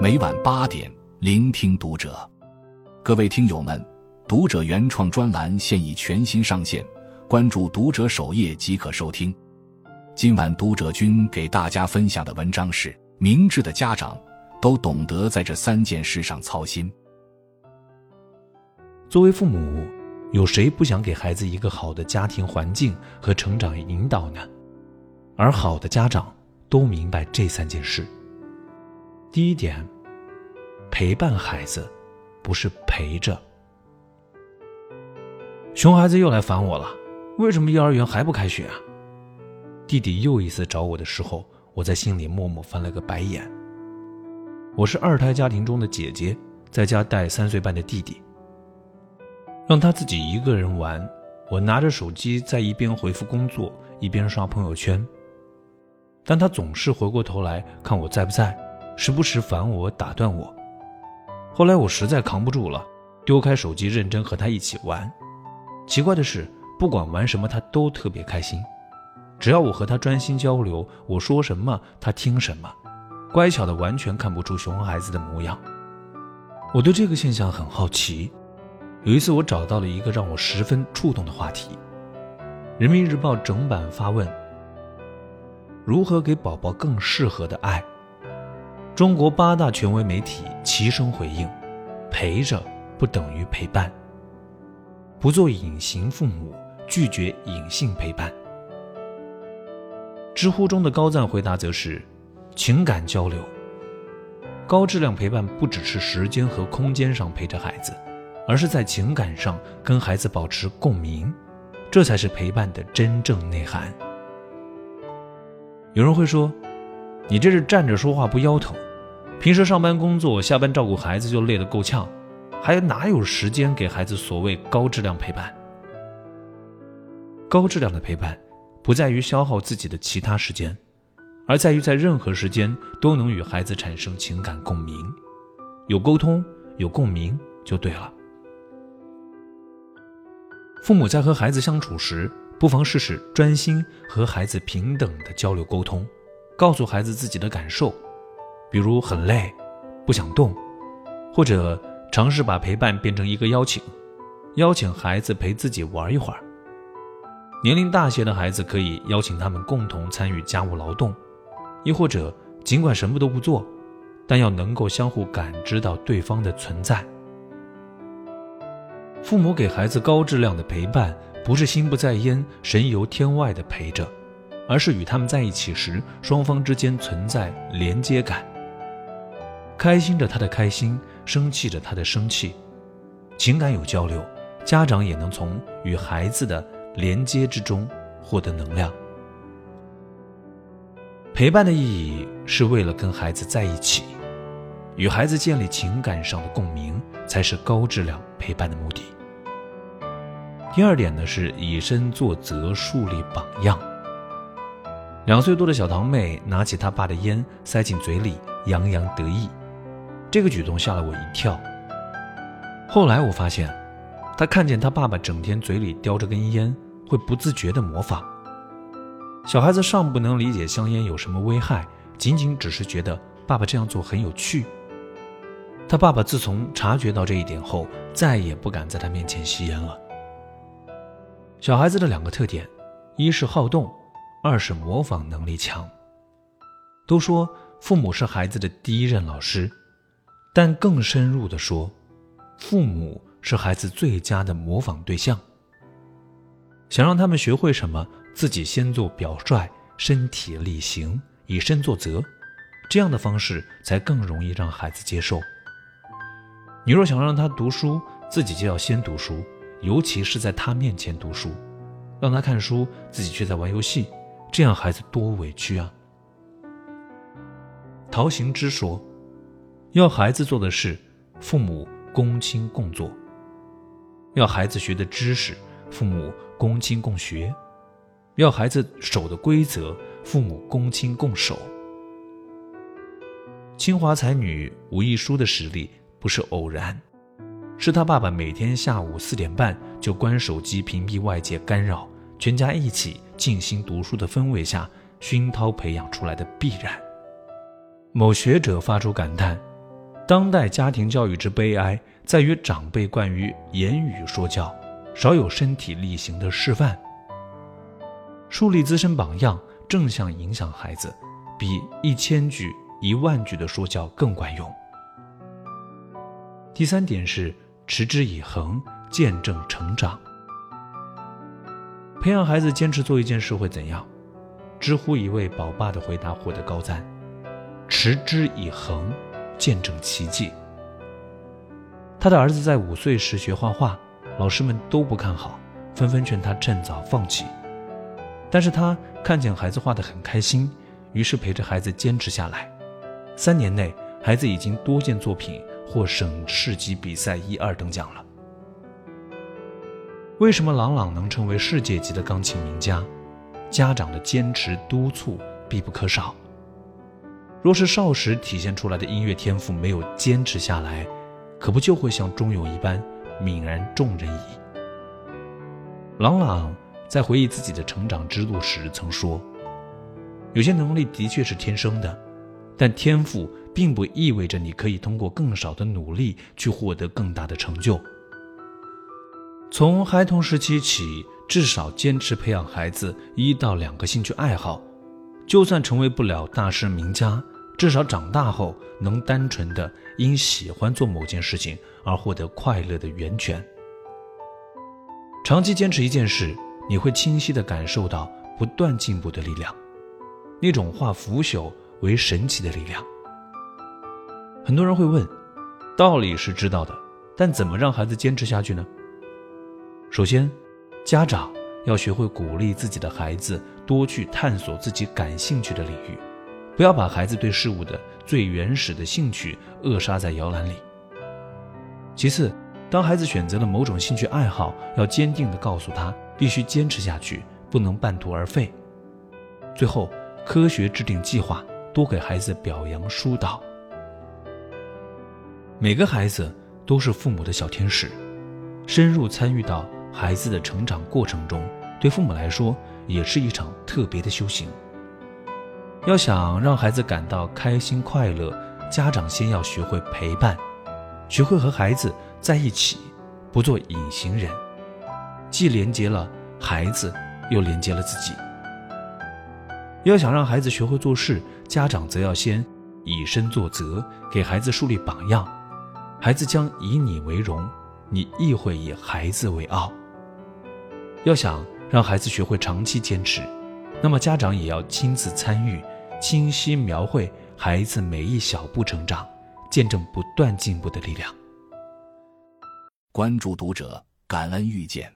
每晚八点，聆听读者。各位听友们，读者原创专栏现已全新上线，关注读者首页即可收听。今晚读者君给大家分享的文章是：明智的家长都懂得在这三件事上操心。作为父母，有谁不想给孩子一个好的家庭环境和成长引导呢？而好的家长都明白这三件事。第一点，陪伴孩子，不是陪着。熊孩子又来烦我了，为什么幼儿园还不开学啊？弟弟又一次找我的时候，我在心里默默翻了个白眼。我是二胎家庭中的姐姐，在家带三岁半的弟弟，让他自己一个人玩，我拿着手机在一边回复工作，一边刷朋友圈。但他总是回过头来看我在不在，时不时烦我打断我。后来我实在扛不住了，丢开手机认真和他一起玩。奇怪的是，不管玩什么，他都特别开心。只要我和他专心交流，我说什么他听什么，乖巧的完全看不出熊孩子的模样。我对这个现象很好奇。有一次，我找到了一个让我十分触动的话题，《人民日报》整版发问。如何给宝宝更适合的爱？中国八大权威媒体齐声回应：陪着不等于陪伴。不做隐形父母，拒绝隐性陪伴。知乎中的高赞回答则是：情感交流。高质量陪伴不只是时间和空间上陪着孩子，而是在情感上跟孩子保持共鸣，这才是陪伴的真正内涵。有人会说：“你这是站着说话不腰疼，平时上班工作，下班照顾孩子就累得够呛，还哪有时间给孩子所谓高质量陪伴？”高质量的陪伴，不在于消耗自己的其他时间，而在于在任何时间都能与孩子产生情感共鸣，有沟通、有共鸣就对了。父母在和孩子相处时，不妨试试专心和孩子平等的交流沟通，告诉孩子自己的感受，比如很累，不想动，或者尝试把陪伴变成一个邀请，邀请孩子陪自己玩一会儿。年龄大些的孩子可以邀请他们共同参与家务劳动，亦或者尽管什么都不做，但要能够相互感知到对方的存在。父母给孩子高质量的陪伴。不是心不在焉、神游天外的陪着，而是与他们在一起时，双方之间存在连接感。开心着他的开心，生气着他的生气，情感有交流，家长也能从与孩子的连接之中获得能量。陪伴的意义是为了跟孩子在一起，与孩子建立情感上的共鸣，才是高质量陪伴的目的。第二点呢，是以身作则，树立榜样。两岁多的小堂妹拿起他爸的烟，塞进嘴里，洋洋得意。这个举动吓了我一跳。后来我发现，他看见他爸爸整天嘴里叼着根烟，会不自觉地模仿。小孩子尚不能理解香烟有什么危害，仅仅只是觉得爸爸这样做很有趣。他爸爸自从察觉到这一点后，再也不敢在他面前吸烟了。小孩子的两个特点，一是好动，二是模仿能力强。都说父母是孩子的第一任老师，但更深入的说，父母是孩子最佳的模仿对象。想让他们学会什么，自己先做表率，身体力行，以身作则，这样的方式才更容易让孩子接受。你若想让他读书，自己就要先读书。尤其是在他面前读书，让他看书，自己却在玩游戏，这样孩子多委屈啊！陶行知说：“要孩子做的事，父母公亲共做；要孩子学的知识，父母公亲共学；要孩子守的规则，父母公亲共守。”清华才女吴亦姝的实力不是偶然。是她爸爸每天下午四点半就关手机屏蔽外界干扰，全家一起静心读书的氛围下熏陶培养出来的必然。某学者发出感叹：当代家庭教育之悲哀，在于长辈惯于言语说教，少有身体力行的示范。树立自身榜样，正向影响孩子，比一千句、一万句的说教更管用。第三点是持之以恒，见证成长。培养孩子坚持做一件事会怎样？知乎一位宝爸的回答获得高赞：持之以恒。见证奇迹。他的儿子在五岁时学画画，老师们都不看好，纷纷劝他趁早放弃。但是他看见孩子画得很开心，于是陪着孩子坚持下来。三年内，孩子已经多件作品获省市级比赛一二等奖了。为什么朗朗能成为世界级的钢琴名家？家长的坚持督促必不可少。若是少时体现出来的音乐天赋没有坚持下来，可不就会像钟勇一般泯然众人矣。朗朗在回忆自己的成长之路时曾说：“有些能力的确是天生的，但天赋并不意味着你可以通过更少的努力去获得更大的成就。从孩童时期起，至少坚持培养孩子一到两个兴趣爱好。”就算成为不了大师名家，至少长大后能单纯的因喜欢做某件事情而获得快乐的源泉。长期坚持一件事，你会清晰的感受到不断进步的力量，那种化腐朽为神奇的力量。很多人会问，道理是知道的，但怎么让孩子坚持下去呢？首先，家长。要学会鼓励自己的孩子多去探索自己感兴趣的领域，不要把孩子对事物的最原始的兴趣扼杀在摇篮里。其次，当孩子选择了某种兴趣爱好，要坚定地告诉他必须坚持下去，不能半途而废。最后，科学制定计划，多给孩子表扬疏导。每个孩子都是父母的小天使，深入参与到。孩子的成长过程中，对父母来说也是一场特别的修行。要想让孩子感到开心快乐，家长先要学会陪伴，学会和孩子在一起，不做隐形人，既连接了孩子，又连接了自己。要想让孩子学会做事，家长则要先以身作则，给孩子树立榜样，孩子将以你为荣。你亦会以孩子为傲。要想让孩子学会长期坚持，那么家长也要亲自参与，清晰描绘孩子每一小步成长，见证不断进步的力量。关注读者，感恩遇见。